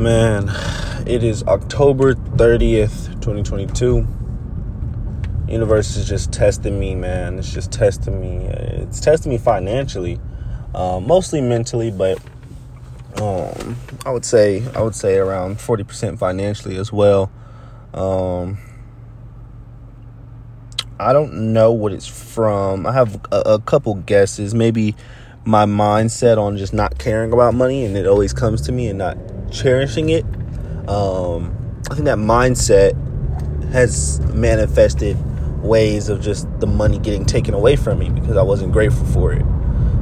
Man, it is October 30th, 2022. Universe is just testing me, man. It's just testing me. It's testing me financially, uh, mostly mentally, but um, I would say I would say around 40% financially as well. Um, I don't know what it's from. I have a, a couple guesses. Maybe my mindset on just not caring about money and it always comes to me and not cherishing it. Um, I think that mindset has manifested ways of just the money getting taken away from me because I wasn't grateful for it.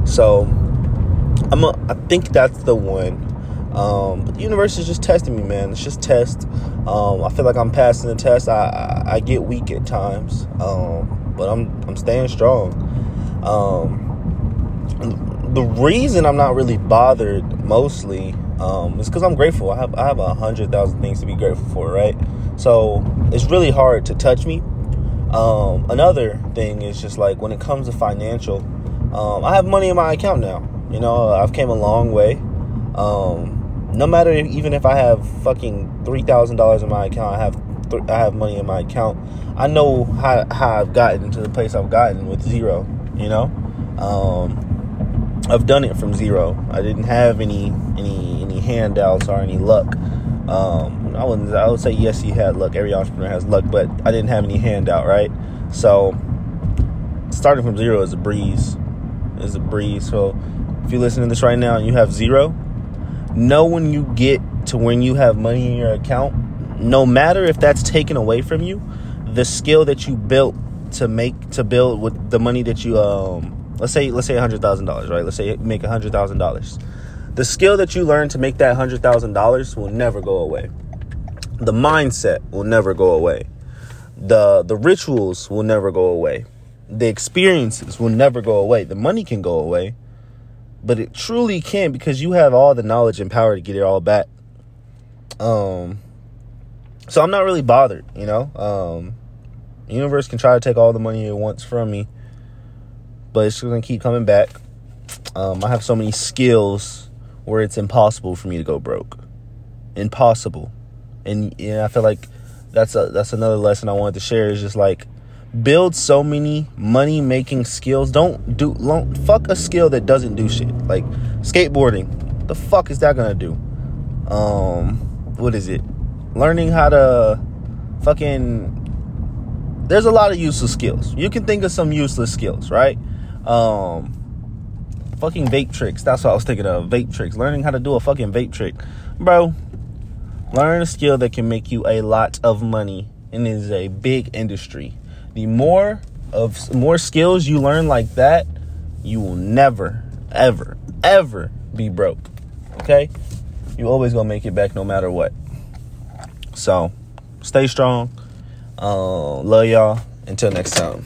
So I'm a, I think that's the one. Um, but the universe is just testing me, man. It's just test. Um, I feel like I'm passing the test. I, I, I get weak at times, um, but I'm I'm staying strong. Um, the reason I'm not really bothered mostly um, is because I'm grateful. I have I have a hundred thousand things to be grateful for, right? So it's really hard to touch me. Um, another thing is just like when it comes to financial, um, I have money in my account now. You know, I've came a long way. Um, no matter if, even if I have fucking three thousand dollars in my account, I have th- I have money in my account. I know how how I've gotten to the place I've gotten with zero. You know, um, I've done it from zero. I didn't have any any handouts or any luck. Um, I wouldn't. I would say yes, he had luck. Every entrepreneur has luck, but I didn't have any handout, right? So starting from zero is a breeze. Is a breeze. So if you're listening to this right now and you have zero, know when you get to when you have money in your account, no matter if that's taken away from you, the skill that you built to make to build with the money that you um let's say let's say hundred thousand dollars, right? Let's say make hundred thousand dollars. The skill that you learn to make that hundred thousand dollars will never go away. The mindset will never go away. The the rituals will never go away. The experiences will never go away. The money can go away, but it truly can because you have all the knowledge and power to get it all back. Um, so I'm not really bothered, you know. Um, universe can try to take all the money it wants from me, but it's gonna keep coming back. Um, I have so many skills where it's impossible for me to go broke, impossible, and yeah, I feel like that's a that's another lesson I wanted to share. Is just like build so many money making skills. Don't do don't, fuck a skill that doesn't do shit. Like skateboarding. The fuck is that gonna do? Um, what is it? Learning how to fucking. There's a lot of useless skills. You can think of some useless skills, right? Um, fucking vape tricks. That's what I was thinking of. Vape tricks. Learning how to do a fucking vape trick, bro. Learn a skill that can make you a lot of money and is a big industry the more of more skills you learn like that, you will never, ever, ever be broke. Okay? You always gonna make it back no matter what. So stay strong. Uh, love y'all. Until next time.